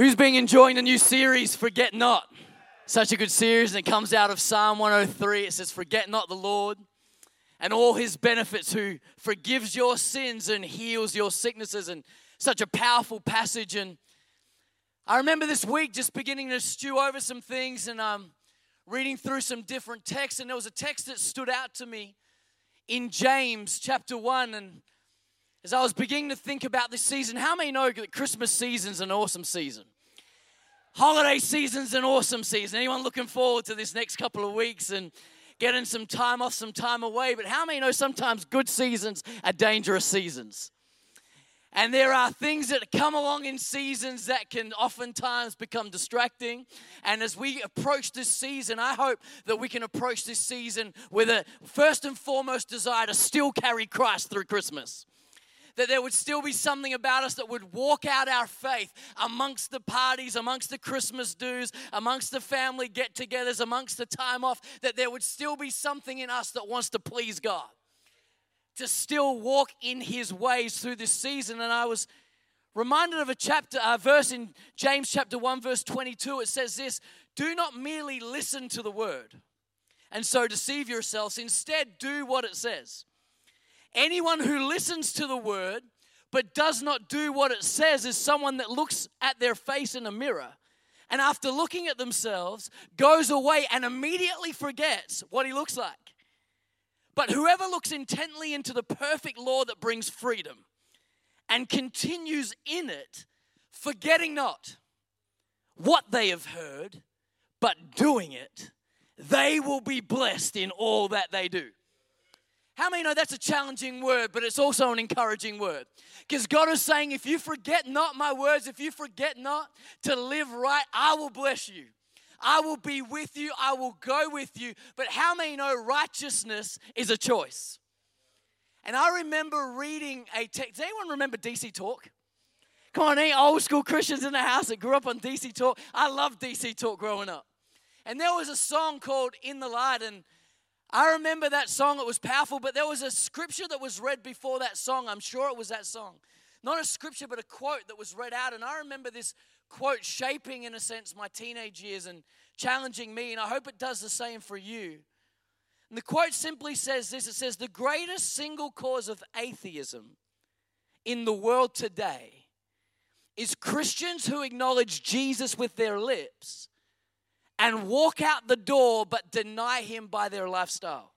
Who's been enjoying the new series, Forget Not? Such a good series, and it comes out of Psalm 103. It says, Forget not the Lord and all his benefits, who forgives your sins and heals your sicknesses. And such a powerful passage. And I remember this week just beginning to stew over some things and um, reading through some different texts. And there was a text that stood out to me in James chapter 1. And as I was beginning to think about this season, how many know that Christmas season's an awesome season? Holiday season's an awesome season. Anyone looking forward to this next couple of weeks and getting some time off, some time away? But how many know sometimes good seasons are dangerous seasons? And there are things that come along in seasons that can oftentimes become distracting. And as we approach this season, I hope that we can approach this season with a first and foremost desire to still carry Christ through Christmas that there would still be something about us that would walk out our faith amongst the parties, amongst the Christmas dues, amongst the family get togethers, amongst the time off, that there would still be something in us that wants to please God, to still walk in His ways through this season. And I was reminded of a chapter, a verse in James chapter 1, verse 22. It says this Do not merely listen to the word and so deceive yourselves, instead, do what it says. Anyone who listens to the word but does not do what it says is someone that looks at their face in a mirror and after looking at themselves goes away and immediately forgets what he looks like. But whoever looks intently into the perfect law that brings freedom and continues in it, forgetting not what they have heard, but doing it, they will be blessed in all that they do. How many know that's a challenging word, but it's also an encouraging word? Because God is saying, if you forget not my words, if you forget not to live right, I will bless you. I will be with you. I will go with you. But how many know righteousness is a choice? And I remember reading a text. Does anyone remember DC Talk? Come on, any old school Christians in the house that grew up on DC Talk? I loved DC Talk growing up. And there was a song called In the Light, and I remember that song, it was powerful, but there was a scripture that was read before that song. I'm sure it was that song. Not a scripture, but a quote that was read out. And I remember this quote shaping, in a sense, my teenage years and challenging me. And I hope it does the same for you. And the quote simply says this it says, The greatest single cause of atheism in the world today is Christians who acknowledge Jesus with their lips and walk out the door but deny him by their lifestyle.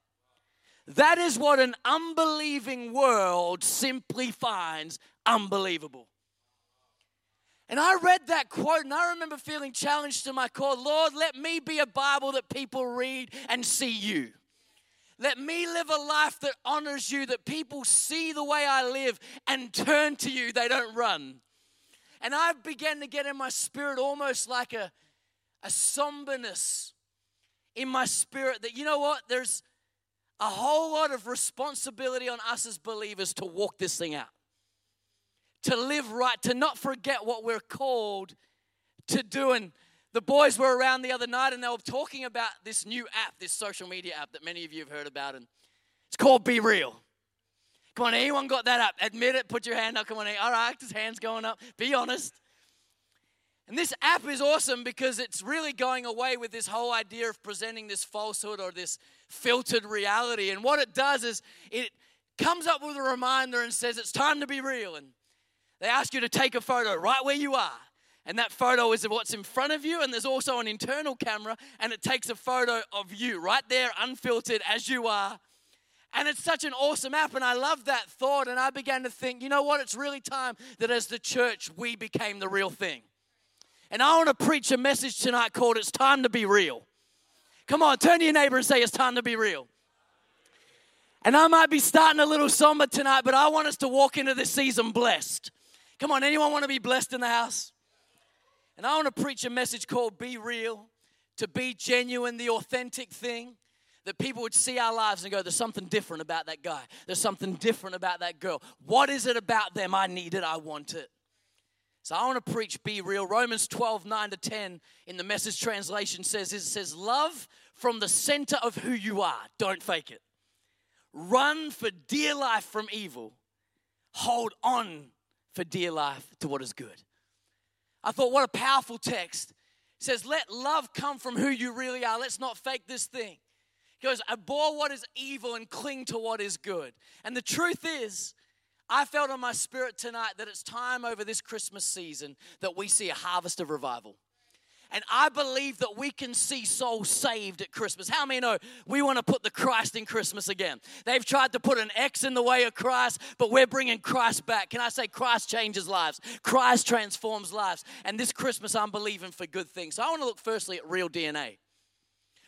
That is what an unbelieving world simply finds unbelievable. And I read that quote and I remember feeling challenged to my core Lord, let me be a Bible that people read and see you. Let me live a life that honors you, that people see the way I live and turn to you, they don't run. And I began to get in my spirit almost like a a somberness in my spirit that, you know what, there's a whole lot of responsibility on us as believers to walk this thing out, to live right, to not forget what we're called to do. And the boys were around the other night and they were talking about this new app, this social media app that many of you have heard about, and it's called Be Real. Come on, anyone got that up? Admit it, put your hand up. Come on, all right, his hand's going up. Be honest. And this app is awesome because it's really going away with this whole idea of presenting this falsehood or this filtered reality. And what it does is it comes up with a reminder and says it's time to be real. And they ask you to take a photo right where you are. And that photo is of what's in front of you, and there's also an internal camera, and it takes a photo of you right there, unfiltered as you are. And it's such an awesome app, and I love that thought. And I began to think, you know what? It's really time that as the church, we became the real thing. And I want to preach a message tonight called It's Time to Be Real. Come on, turn to your neighbor and say, It's time to be real. And I might be starting a little somber tonight, but I want us to walk into this season blessed. Come on, anyone want to be blessed in the house? And I want to preach a message called Be Real, to be genuine, the authentic thing. That people would see our lives and go, There's something different about that guy. There's something different about that girl. What is it about them? I need it. I want it. So I want to preach be real. Romans 12, 9 to 10 in the message translation says it says, Love from the center of who you are. Don't fake it. Run for dear life from evil. Hold on for dear life to what is good. I thought, what a powerful text. It says, Let love come from who you really are. Let's not fake this thing. He goes, Abhor what is evil and cling to what is good. And the truth is, I felt in my spirit tonight that it's time over this Christmas season that we see a harvest of revival. And I believe that we can see souls saved at Christmas. How many know we want to put the Christ in Christmas again? They've tried to put an X in the way of Christ, but we're bringing Christ back. Can I say Christ changes lives? Christ transforms lives. And this Christmas, I'm believing for good things. So I want to look firstly at real DNA.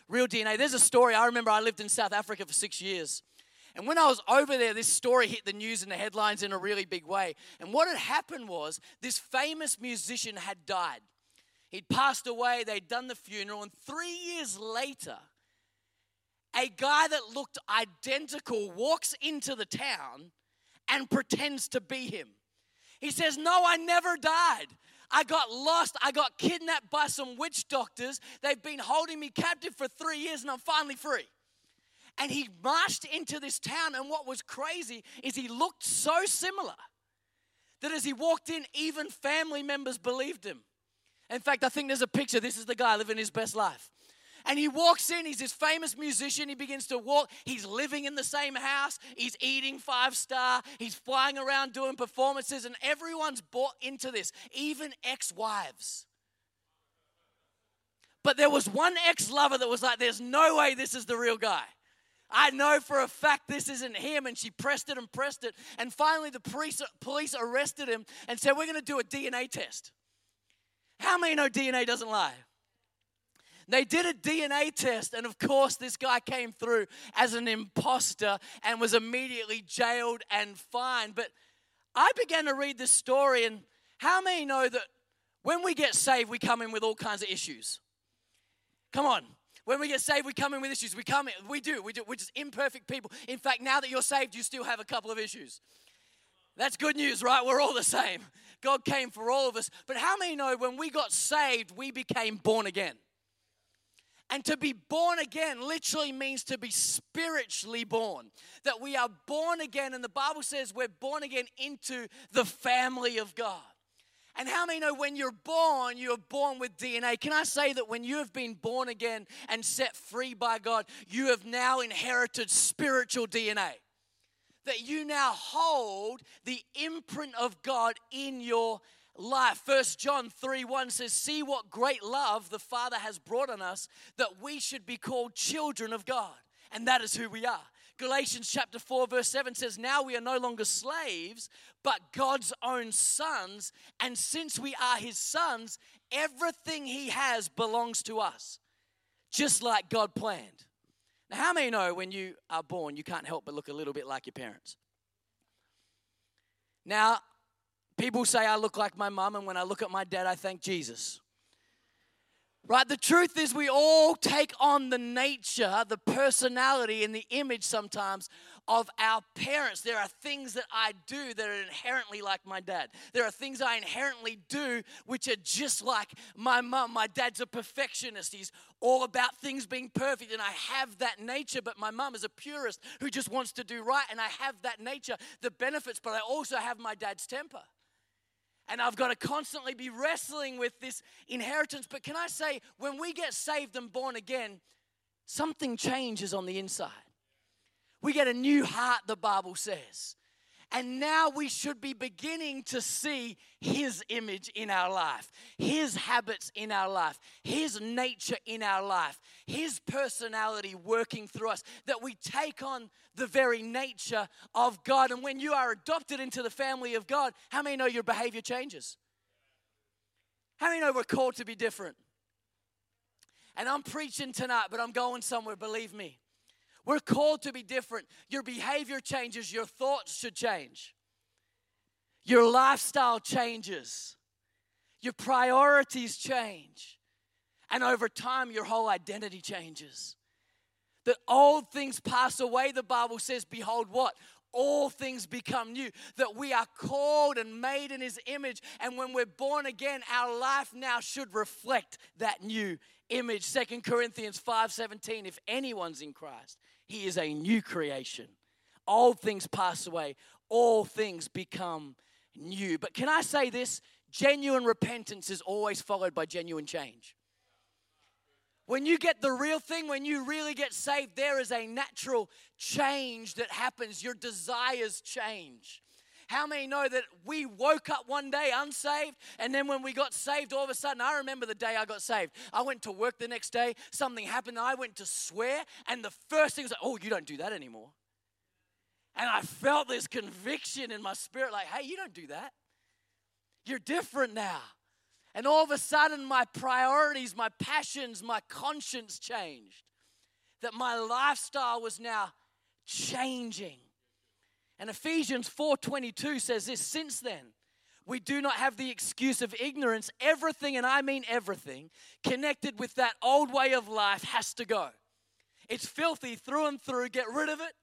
Real DNA. There's a story. I remember I lived in South Africa for six years. And when I was over there, this story hit the news and the headlines in a really big way. And what had happened was this famous musician had died. He'd passed away, they'd done the funeral, and three years later, a guy that looked identical walks into the town and pretends to be him. He says, No, I never died. I got lost. I got kidnapped by some witch doctors. They've been holding me captive for three years and I'm finally free. And he marched into this town. And what was crazy is he looked so similar that as he walked in, even family members believed him. In fact, I think there's a picture. This is the guy living his best life. And he walks in, he's this famous musician. He begins to walk. He's living in the same house. He's eating five star. He's flying around doing performances, and everyone's bought into this, even ex wives. But there was one ex lover that was like, There's no way this is the real guy. I know for a fact this isn't him. And she pressed it and pressed it. And finally, the police, police arrested him and said, We're going to do a DNA test. How many know DNA doesn't lie? They did a DNA test, and of course, this guy came through as an imposter and was immediately jailed and fined. But I began to read this story, and how many know that when we get saved, we come in with all kinds of issues? Come on. When we get saved, we come in with issues. We come in, we do, we do. We're just imperfect people. In fact, now that you're saved, you still have a couple of issues. That's good news, right? We're all the same. God came for all of us. But how many know when we got saved, we became born again? And to be born again literally means to be spiritually born. That we are born again, and the Bible says we're born again into the family of God. And how many know when you're born, you're born with DNA? Can I say that when you have been born again and set free by God, you have now inherited spiritual DNA? That you now hold the imprint of God in your life. First John 3 1 says, See what great love the Father has brought on us that we should be called children of God. And that is who we are. Galatians chapter 4, verse 7 says, Now we are no longer slaves, but God's own sons. And since we are his sons, everything he has belongs to us, just like God planned. Now, how many know when you are born, you can't help but look a little bit like your parents? Now, people say I look like my mom, and when I look at my dad, I thank Jesus. Right? The truth is, we all take on the nature, the personality, and the image sometimes of our parents. There are things that I do that are inherently like my dad. There are things I inherently do which are just like my mom. My dad's a perfectionist. He's all about things being perfect, and I have that nature. But my mom is a purist who just wants to do right, and I have that nature, the benefits, but I also have my dad's temper. And I've got to constantly be wrestling with this inheritance. But can I say, when we get saved and born again, something changes on the inside. We get a new heart, the Bible says. And now we should be beginning to see His image in our life, His habits in our life, His nature in our life, His personality working through us, that we take on the very nature of God. And when you are adopted into the family of God, how many know your behavior changes? How many know we're called to be different? And I'm preaching tonight, but I'm going somewhere, believe me. We're called to be different. Your behavior changes, your thoughts should change. Your lifestyle changes. Your priorities change. And over time, your whole identity changes. That old things pass away, the Bible says, behold, what? all things become new. That we are called and made in His image. And when we're born again, our life now should reflect that new image. Second Corinthians 5:17. If anyone's in Christ, he is a new creation. Old things pass away, all things become new. But can I say this? genuine repentance is always followed by genuine change. When you get the real thing, when you really get saved, there is a natural change that happens. Your desires change. How many know that we woke up one day unsaved, and then when we got saved, all of a sudden, I remember the day I got saved. I went to work the next day, something happened, I went to swear, and the first thing was like, oh, you don't do that anymore. And I felt this conviction in my spirit like, hey, you don't do that. You're different now. And all of a sudden, my priorities, my passions, my conscience changed. That my lifestyle was now changing. And Ephesians 4:22 says this, since then we do not have the excuse of ignorance. Everything, and I mean everything, connected with that old way of life has to go. It's filthy through and through. Get rid of it.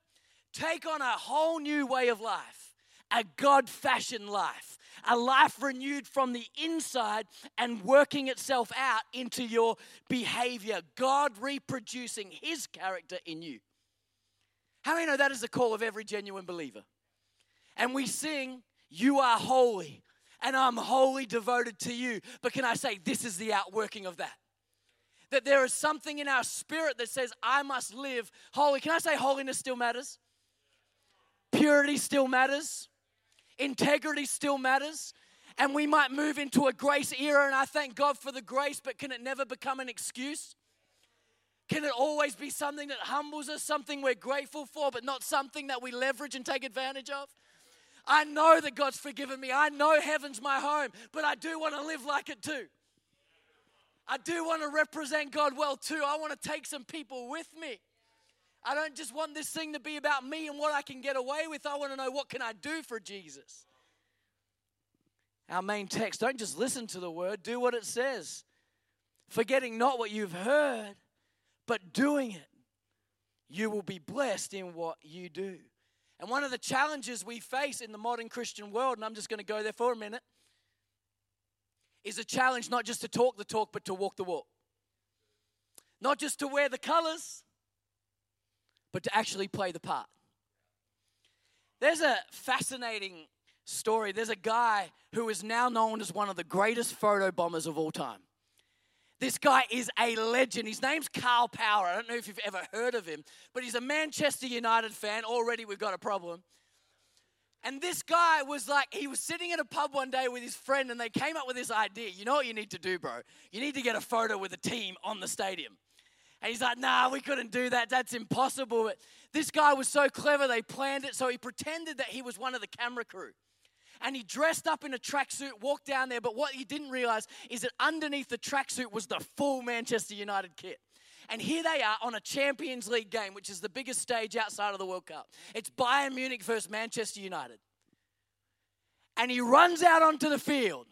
Take on a whole new way of life, a God fashioned life, a life renewed from the inside and working itself out into your behavior. God reproducing His character in you. How many know that is the call of every genuine believer? And we sing, You are holy, and I'm wholly devoted to you. But can I say, this is the outworking of that? That there is something in our spirit that says, I must live holy. Can I say, holiness still matters? Purity still matters. Integrity still matters. And we might move into a grace era, and I thank God for the grace, but can it never become an excuse? Can it always be something that humbles us, something we're grateful for, but not something that we leverage and take advantage of? I know that God's forgiven me. I know heaven's my home, but I do want to live like it too. I do want to represent God well too. I want to take some people with me. I don't just want this thing to be about me and what I can get away with. I want to know what can I do for Jesus. Our main text, don't just listen to the word, do what it says. Forgetting not what you've heard, but doing it, you will be blessed in what you do. And one of the challenges we face in the modern Christian world, and I'm just going to go there for a minute, is a challenge not just to talk the talk, but to walk the walk. Not just to wear the colors, but to actually play the part. There's a fascinating story. There's a guy who is now known as one of the greatest photo bombers of all time. This guy is a legend. His name's Karl Power. I don't know if you've ever heard of him, but he's a Manchester United fan. Already we've got a problem. And this guy was like, he was sitting in a pub one day with his friend, and they came up with this idea. You know what you need to do, bro? You need to get a photo with a team on the stadium. And he's like, nah, we couldn't do that. That's impossible. But this guy was so clever, they planned it. So he pretended that he was one of the camera crew and he dressed up in a tracksuit, walked down there. But what he didn't realize is that underneath the tracksuit was the full Manchester United kit. And here they are on a Champions League game, which is the biggest stage outside of the World Cup. It's Bayern Munich versus Manchester United. And he runs out onto the field.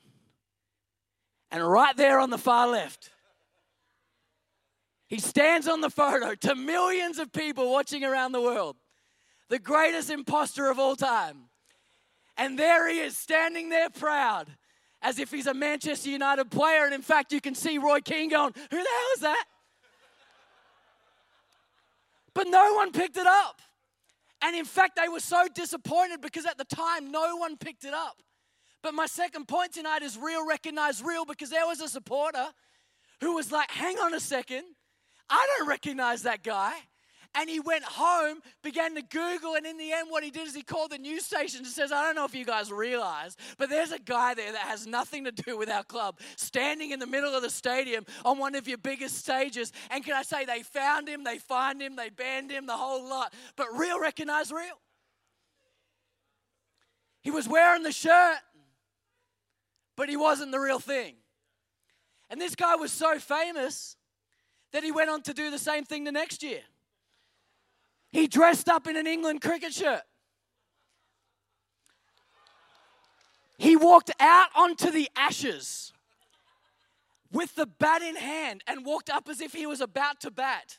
And right there on the far left, he stands on the photo to millions of people watching around the world. The greatest imposter of all time. And there he is, standing there proud, as if he's a Manchester United player. And in fact, you can see Roy Keane going, Who the hell is that? But no one picked it up. And in fact, they were so disappointed because at the time, no one picked it up. But my second point tonight is real, recognize real, because there was a supporter who was like, Hang on a second, I don't recognize that guy. And he went home, began to Google, and in the end, what he did is he called the news station and says, I don't know if you guys realize, but there's a guy there that has nothing to do with our club, standing in the middle of the stadium on one of your biggest stages. And can I say, they found him, they find him, they banned him, the whole lot. But real recognize real. He was wearing the shirt, but he wasn't the real thing. And this guy was so famous that he went on to do the same thing the next year. He dressed up in an England cricket shirt. He walked out onto the ashes with the bat in hand and walked up as if he was about to bat.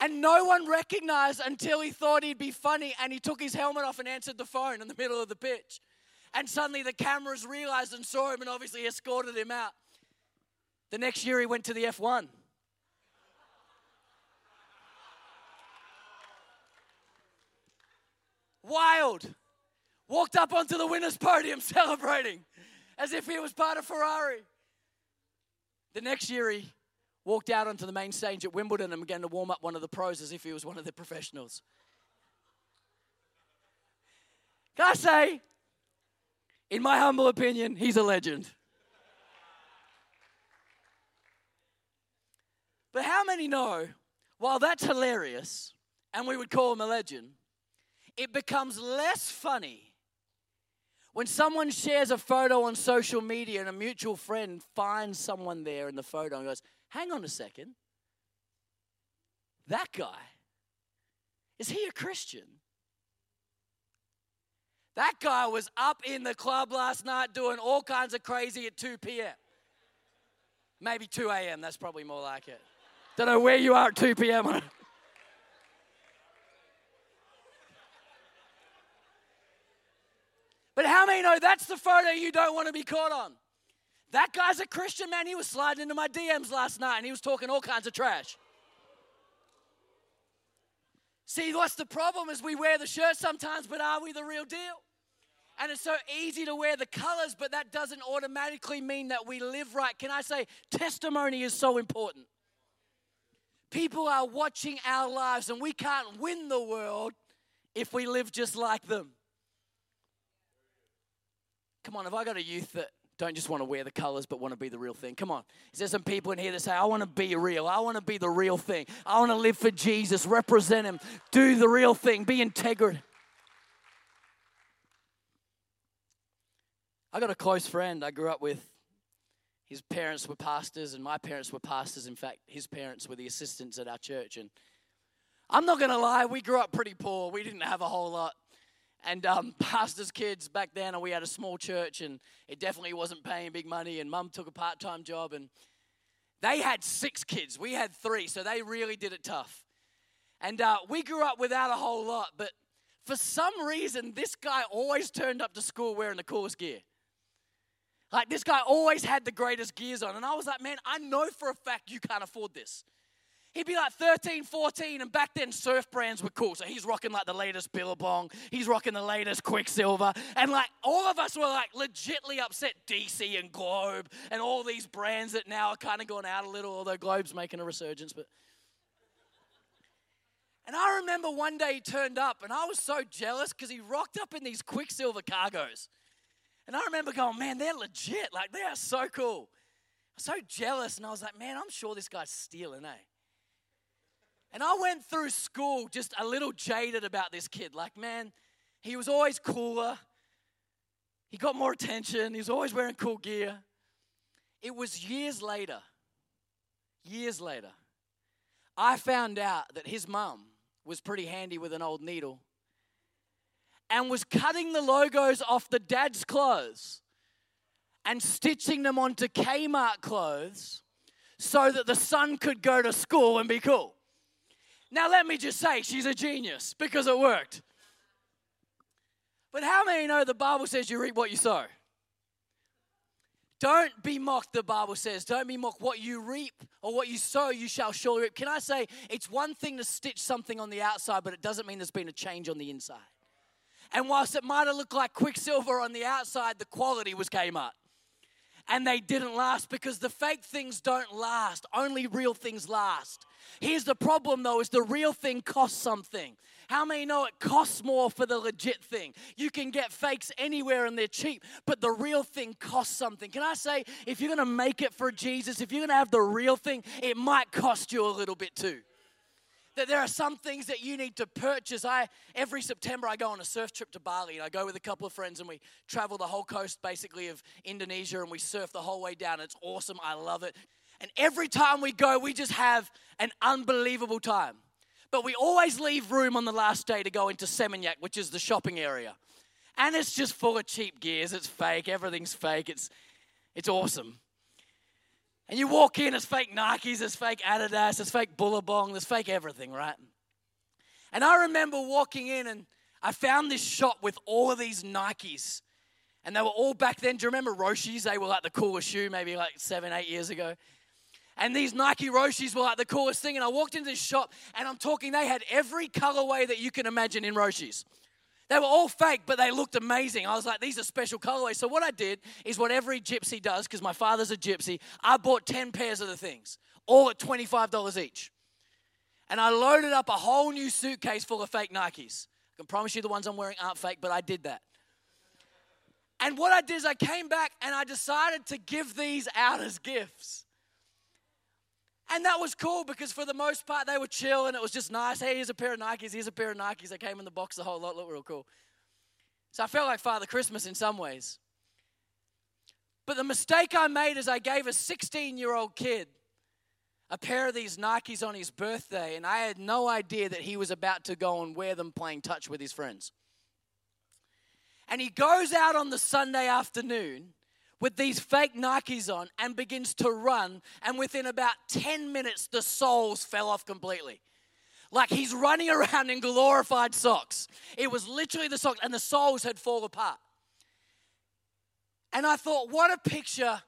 And no one recognized until he thought he'd be funny and he took his helmet off and answered the phone in the middle of the pitch. And suddenly the cameras realized and saw him and obviously escorted him out. The next year he went to the F1. Wild. Walked up onto the winner's podium celebrating. as if he was part of Ferrari. The next year, he walked out onto the main stage at Wimbledon and began to warm up one of the pros as if he was one of the professionals. Can I say, in my humble opinion, he's a legend. But how many know, while that's hilarious, and we would call him a legend, it becomes less funny when someone shares a photo on social media and a mutual friend finds someone there in the photo and goes, hang on a second, that guy, is he a Christian? That guy was up in the club last night doing all kinds of crazy at 2 p.m. Maybe 2 a.m., that's probably more like it. Don't know where you are at 2 p.m. But how many know that's the photo you don't want to be caught on? That guy's a Christian, man. He was sliding into my DMs last night and he was talking all kinds of trash. See, what's the problem is we wear the shirt sometimes, but are we the real deal? And it's so easy to wear the colors, but that doesn't automatically mean that we live right. Can I say testimony is so important? People are watching our lives, and we can't win the world if we live just like them. Come on, have I got a youth that don't just want to wear the colors but want to be the real thing? Come on. Is there some people in here that say, I want to be real. I want to be the real thing. I want to live for Jesus, represent Him, do the real thing, be integrated. I got a close friend I grew up with. His parents were pastors, and my parents were pastors. In fact, his parents were the assistants at our church. And I'm not going to lie, we grew up pretty poor. We didn't have a whole lot and um, pastors' kids back then, and we had a small church, and it definitely wasn't paying big money. And mum took a part time job, and they had six kids. We had three, so they really did it tough. And uh, we grew up without a whole lot, but for some reason, this guy always turned up to school wearing the coolest gear. Like, this guy always had the greatest gears on. And I was like, man, I know for a fact you can't afford this. He'd be like 13, 14, and back then surf brands were cool. So he's rocking like the latest Billabong, he's rocking the latest Quiksilver. and like all of us were like legitly upset. DC and Globe and all these brands that now are kind of gone out a little, although Globe's making a resurgence. But and I remember one day he turned up, and I was so jealous because he rocked up in these Quiksilver cargos. And I remember going, man, they're legit. Like, they are so cool. I was so jealous, and I was like, man, I'm sure this guy's stealing, eh? And I went through school just a little jaded about this kid. Like, man, he was always cooler. He got more attention. He was always wearing cool gear. It was years later, years later, I found out that his mum was pretty handy with an old needle and was cutting the logos off the dad's clothes and stitching them onto Kmart clothes so that the son could go to school and be cool. Now, let me just say, she's a genius because it worked. But how many know the Bible says you reap what you sow? Don't be mocked, the Bible says. Don't be mocked. What you reap or what you sow, you shall surely reap. Can I say, it's one thing to stitch something on the outside, but it doesn't mean there's been a change on the inside. And whilst it might have looked like Quiksilver on the outside, the quality was Kmart. And they didn't last because the fake things don't last. Only real things last. Here's the problem though is the real thing costs something. How many know it costs more for the legit thing? You can get fakes anywhere and they're cheap, but the real thing costs something. Can I say, if you're gonna make it for Jesus, if you're gonna have the real thing, it might cost you a little bit too that there are some things that you need to purchase. I every September I go on a surf trip to Bali and I go with a couple of friends and we travel the whole coast basically of Indonesia and we surf the whole way down. It's awesome. I love it. And every time we go, we just have an unbelievable time. But we always leave room on the last day to go into Seminyak, which is the shopping area. And it's just full of cheap gears. It's fake. Everything's fake. It's, it's awesome. And you walk in, it's fake Nikes, it's fake Adidas, it's fake Billabong, there's fake everything, right? And I remember walking in and I found this shop with all of these Nikes. And they were all back then. Do you remember Roshes? They were like the coolest shoe maybe like seven, eight years ago. And these Nike Roshes were like the coolest thing. And I walked into this shop and I'm talking, they had every colorway that you can imagine in Roshes. They were all fake, but they looked amazing. I was like, these are special colorways. So what I did is what every gypsy does, because my father's a gypsy. I bought 10 pairs of the things, all at $25 each. And I loaded up a whole new suitcase full of fake Nikes. I can promise you the ones I'm wearing aren't fake, but I did that. And what I did is I came back and I decided to give these out as gifts. And that was cool because for the most part they were chill and it was just nice. Hey, here's a pair of Nikes, here's a pair of Nikes. They came in the box the whole lot, looked real cool. So I felt like Father Christmas in some ways. But the mistake I made is I gave a 16 year old kid a pair of these Nikes on his birthday, and I had no idea that he was about to go and wear them playing touch with his friends. And he goes out on the Sunday afternoon with these fake Nikes on and begins to run. And within about 10 minutes, the soles fell off completely. Like he's running around in glorified socks. It was literally the socks, and the soles had fallen apart. And I thought, what a picture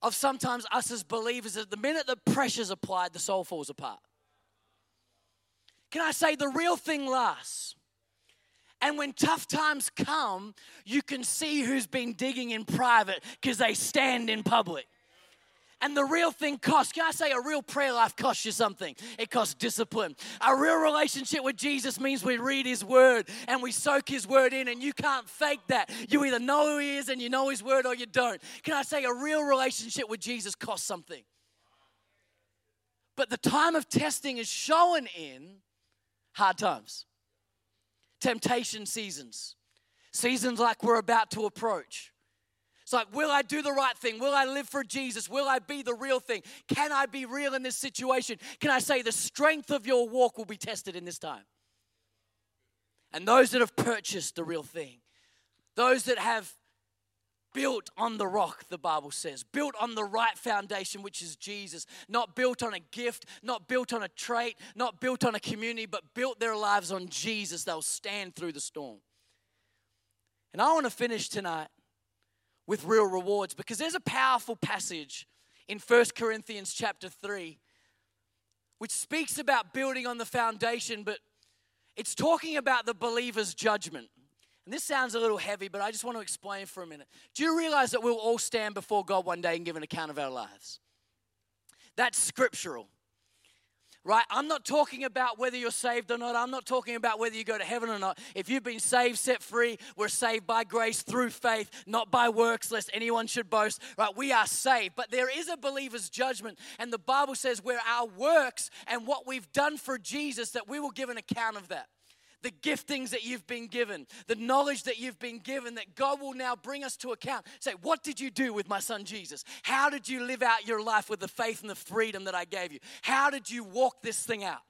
of sometimes us as believers that the minute the pressure's applied, the soul falls apart. Can I say the real thing lasts? And when tough times come, you can see who's been digging in private because they stand in public. And the real thing costs. Can I say a real prayer life costs you something? It costs discipline. A real relationship with Jesus means we read His Word and we soak His Word in, and you can't fake that. You either know who He is and you know His Word or you don't. Can I say a real relationship with Jesus costs something? But the time of testing is shown in hard times temptation seasons, seasons like we're about to approach. It's like, will I do the right thing? Will I live for Jesus? Will I be the real thing? Can I be real in this situation? Can I say the strength of your walk will be tested in this time? And those that have purchased the real thing, those that have built on the rock, the Bible says, built on the right foundation, which is Jesus, not built on a gift, not built on a trait, not built on a community, but built their lives on Jesus, they'll stand through the storm. And I want to finish tonight with real rewards because there's a powerful passage in 1 Corinthians chapter 3 which speaks about building on the foundation, but it's talking about the believer's judgment. And this sounds a little heavy, but I just want to explain for a minute. Do you realize that we'll all stand before God one day and give an account of our lives? That's scriptural. Right? I'm not talking about whether you're saved or not. I'm not talking about whether you go to heaven or not. If you've been saved, set free, we're saved by grace through faith, not by works, lest anyone should boast. Right? We are saved. But there is a believer's judgment. And the Bible says where our works and what we've done for Jesus, that we will give an account of that the giftings that you've been given, the knowledge that you've been given, that God will now bring us to account. Say, what did you do with my son Jesus? How did you live out your life with the faith and the freedom that I gave you? How did you walk this thing out?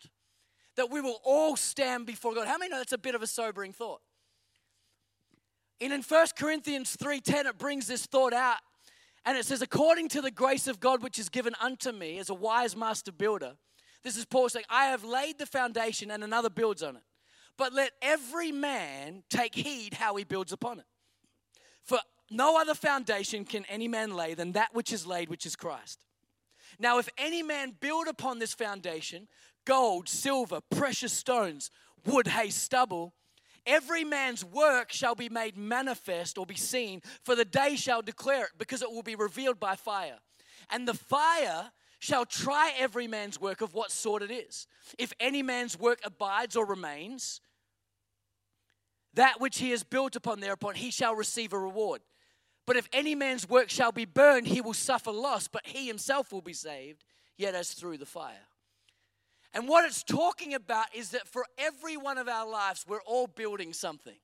That we will all stand before God. How many know that's a bit of a sobering thought? And in 1 Corinthians 3:10, it brings this thought out. And it says, according to the grace of God which is given unto me as a wise master builder, this is Paul saying, I have laid the foundation and another builds on it. But let every man take heed how he builds upon it. For no other foundation can any man lay than that which is laid, which is Christ. Now, if any man build upon this foundation gold, silver, precious stones, wood, hay, stubble, every man's work shall be made manifest or be seen, for the day shall declare it, because it will be revealed by fire. And the fire shall try every man's work of what sort it is. If any man's work abides or remains, that which he has built upon thereupon, he shall receive a reward. But if any man's work shall be burned, he will suffer loss, but he himself will be saved, yet as through the fire. And what it's talking about is that for every one of our lives, we're all building something.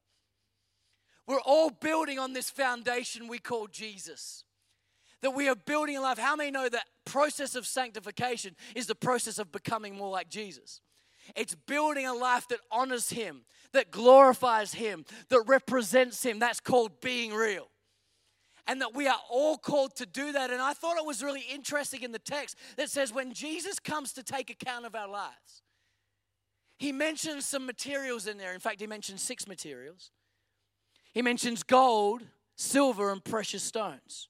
We're all building on this foundation we call Jesus that we are building a life. How many know that process of sanctification is the process of becoming more like Jesus? It's building a life that honors Him, that glorifies Him, that represents Him. That's called being real. And that we are all called to do that. And I thought it was really interesting in the text that says when Jesus comes to take account of our lives, he mentions some materials in there. In fact, he mentions six materials. He mentions gold, silver, and precious stones.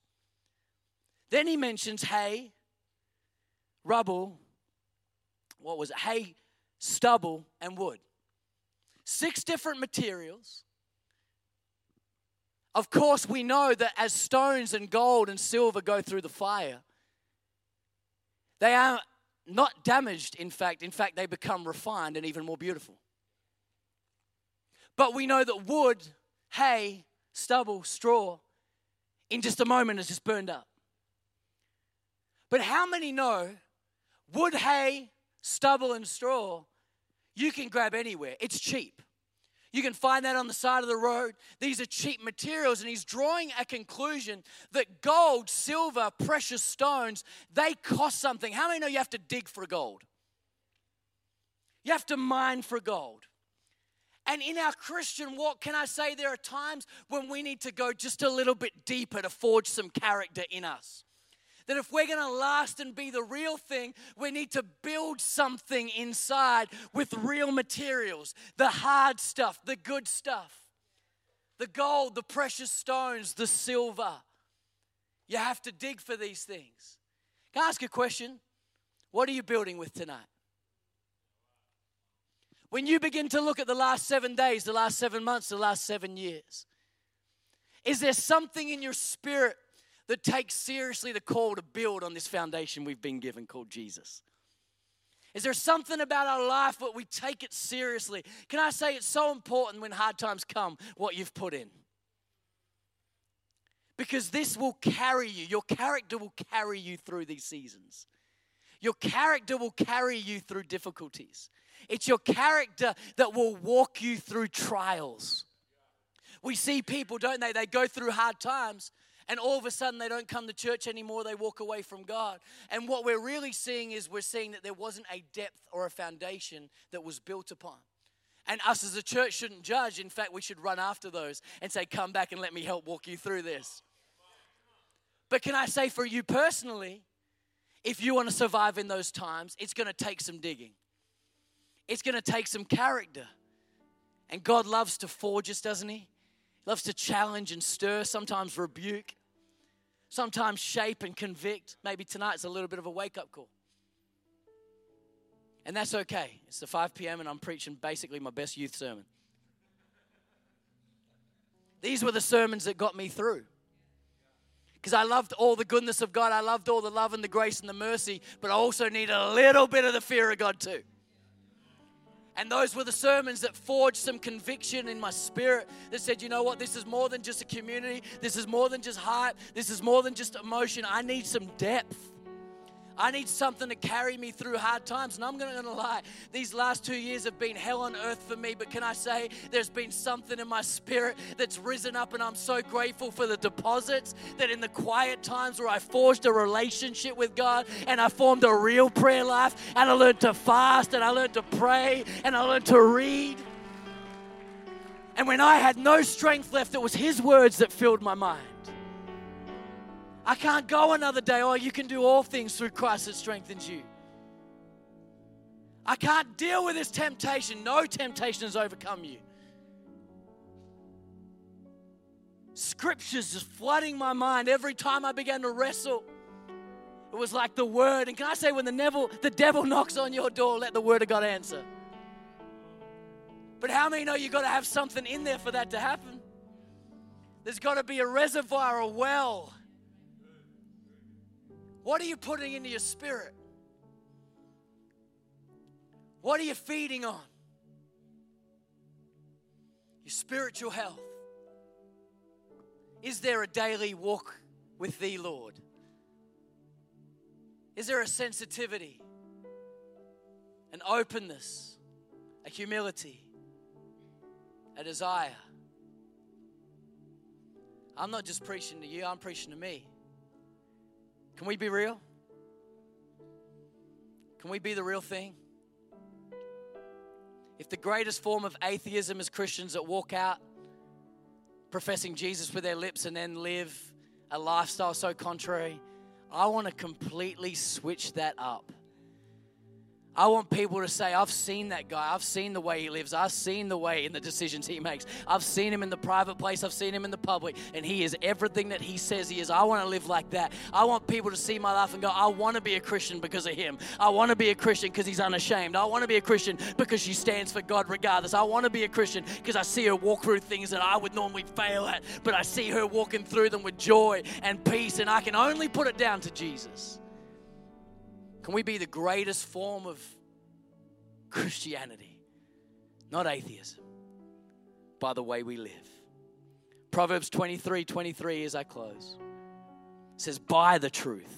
Then he mentions hay, rubble, what was it? Hay, stubble, and wood. six different materials. Of course, we know that as stones and gold and silver go through the fire, they are not damaged, in fact. In fact, they become refined and even more beautiful. But we know that wood, hay, stubble, straw, in just a moment is just burned up. But how many know wood, hay, stubble, and straw you can grab anywhere? It's cheap. You can find that on the side of the road. These are cheap materials, and he's drawing a conclusion that gold, silver, precious stones, they cost something. How many know you have to dig for gold? You have to mine for gold. And in our Christian walk, can I say there are times when we need to go just a little bit deeper to forge some character in us? That if we're going to last and be the real thing, we need to build something inside with real materials the hard stuff, the good stuff, the gold, the precious stones, the silver. You have to dig for these things. Can I ask a question? What are you building with tonight? When you begin to look at the last seven days, the last seven months, the last seven years, is there something in your spirit that takes seriously the call to build on this foundation we've been given called Jesus? Is there something about our life that we take it seriously? Can I say it's so important when hard times come what you've put in? Because this will carry you. Your character will carry you through these seasons. Your character will carry you through difficulties. It's your character that will walk you through trials. We see people, don't they? They go through hard times, and all of a sudden they don't come to church anymore, they walk away from God. And what we're really seeing is we're seeing that there wasn't a depth or a foundation that was built upon. And us as a church shouldn't judge. In fact, we should run after those and say, Come back and let me help walk you through this. But can I say for you personally, if you want to survive in those times, it's going to take some digging, it's going to take some character. And God loves to forge us, doesn't He? He loves to challenge and stir, sometimes rebuke sometimes shape and convict. Maybe tonight's a little bit of a wake up call. And that's okay. It's the 5 p.m. and I'm preaching basically my best youth sermon. These were the sermons that got me through. Because I loved all the goodness of God, I loved all the love and the grace and the mercy, but I also needed a little bit of the fear of God too. And those were the sermons that forged some conviction in my spirit that said, you know what, this is more than just a community. This is more than just hype. This is more than just emotion. I need some depth. I need something to carry me through hard times. And I'm not going to lie, these last two years have been hell on earth for me. But can I say, there's been something in my spirit that's risen up, and I'm so grateful for the deposits that in the quiet times where I forged a relationship with God and I formed a real prayer life, and I learned to fast, and I learned to pray, and I learned to read. And when I had no strength left, it was His words that filled my mind. I can't go another day. Oh, you can do all things through Christ that strengthens you. I can't deal with this temptation. No temptation has overcome you. Scriptures just flooding my mind every time I began to wrestle. It was like the word. And can I say, when the devil, the devil knocks on your door, let the word of God answer. But how many know you got to have something in there for that to happen? There's got to be a reservoir, a well what are you putting into your spirit? What are you feeding on? Your spiritual health. Is there a daily walk with Thee, Lord? Is there a sensitivity, an openness, a humility, a desire? I'm not just preaching to you, I'm preaching to me. Can we be real? Can we be the real thing? If the greatest form of atheism is Christians that walk out professing Jesus with their lips and then live a lifestyle so contrary, I want to completely switch that up. I want people to say, I've seen that guy. I've seen the way he lives. I've seen the way in the decisions he makes. I've seen him in the private place. I've seen him in the public. And he is everything that he says he is. I want to live like that. I want people to see my life and go, I want to be a Christian because of him. I want to be a Christian because he's unashamed. I want to be a Christian because she stands for God regardless. I want to be a Christian because I see her walk through things that I would normally fail at. But I see her walking through them with joy and peace. And I can only put it down to Jesus. Can we be the greatest form of Christianity, not atheism, by the way we live? Proverbs 23 23 as I close says, Buy the truth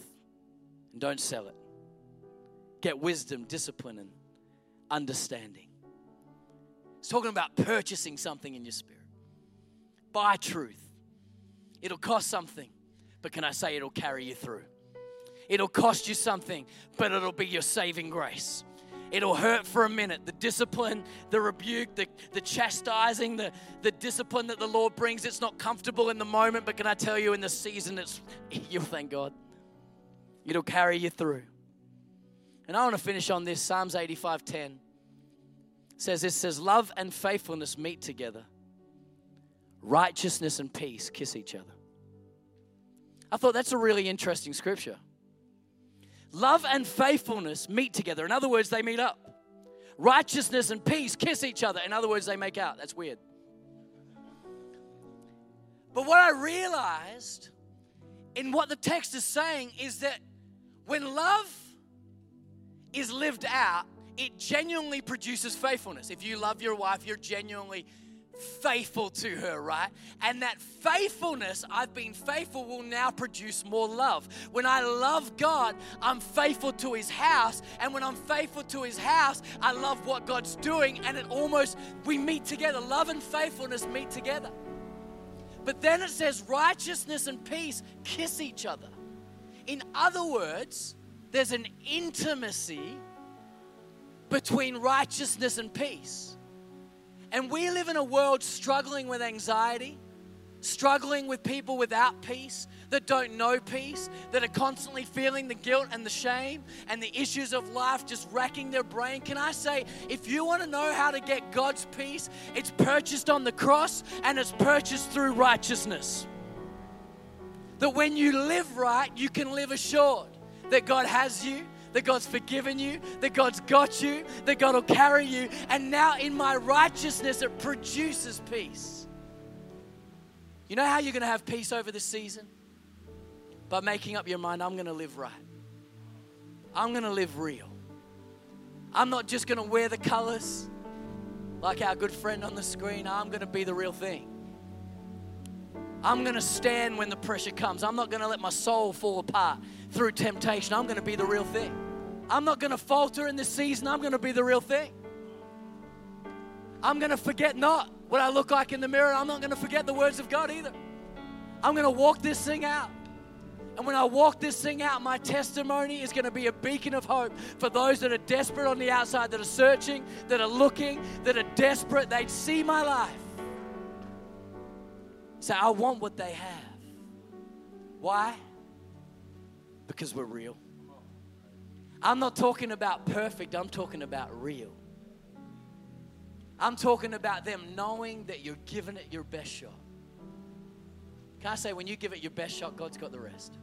and don't sell it. Get wisdom, discipline, and understanding. It's talking about purchasing something in your spirit. Buy truth. It'll cost something, but can I say it'll carry you through? It'll cost you something, but it'll be your saving grace. It'll hurt for a minute. The discipline, the rebuke, the, the chastising, the, the discipline that the Lord brings, it's not comfortable in the moment, but can I tell you, in the season, it's you'll thank God. It'll carry you through. And I want to finish on this. Psalms 85:10 says this says, Love and faithfulness meet together. Righteousness and peace kiss each other. I thought that's a really interesting scripture. Love and faithfulness meet together. In other words, they meet up. Righteousness and peace kiss each other. In other words, they make out. That's weird. But what I realized in what the text is saying is that when love is lived out, it genuinely produces faithfulness. If you love your wife, you're genuinely faithful to her, right? And that faithfulness, I've been faithful, will now produce more love. When I love God, I'm faithful to His house. And when I'm faithful to His house, I love what God's doing. And it almost, we meet together. Love and faithfulness meet together. But then it says righteousness and peace kiss each other. In other words, there's an intimacy between righteousness and peace. And we live in a world struggling with anxiety, struggling with people without peace, that don't know peace, that are constantly feeling the guilt and the shame and the issues of life just racking their brain. Can I say, if you want to know how to get God's peace, it's purchased on the cross and it's purchased through righteousness. That when you live right, you can live assured that God has you, that God's forgiven you, that God's got you, that God will carry you. And now in my righteousness, it produces peace. You know how you're going to have peace over this season? By making up your mind, I'm going to live right. I'm going to live real. I'm not just going to wear the colors like our good friend on the screen. I'm going to be the real thing. I'm going to stand when the pressure comes. I'm not going to let my soul fall apart through temptation. I'm going to be the real thing. I'm not going to falter in this season. I'm going to be the real thing. I'm going to forget not what I look like in the mirror. I'm not going to forget the words of God either. I'm going to walk this thing out. And when I walk this thing out, my testimony is going to be a beacon of hope for those that are desperate on the outside, that are searching, that are looking, that are desperate. They'd see my life. Say, I want what they have. Why? Because we're real. I'm not talking about perfect, I'm talking about real. I'm talking about them knowing that you're giving it your best shot. Can I say, when you give it your best shot, God's got the rest.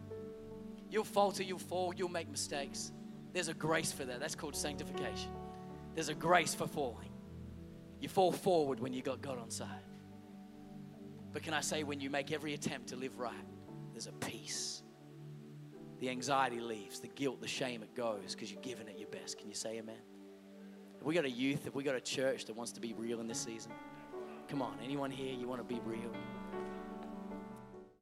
You'll falter, you'll fall, you'll make mistakes. There's a grace for that. That's called sanctification. There's a grace for falling. You fall forward when you got God on side. But can I say, when you make every attempt to live right, there's a peace the anxiety leaves, the guilt, the shame, it goes because you're giving it your best. Can you say amen? Have we got a youth, have we got a church that wants to be real in this season? Come on, anyone here, you want to be real?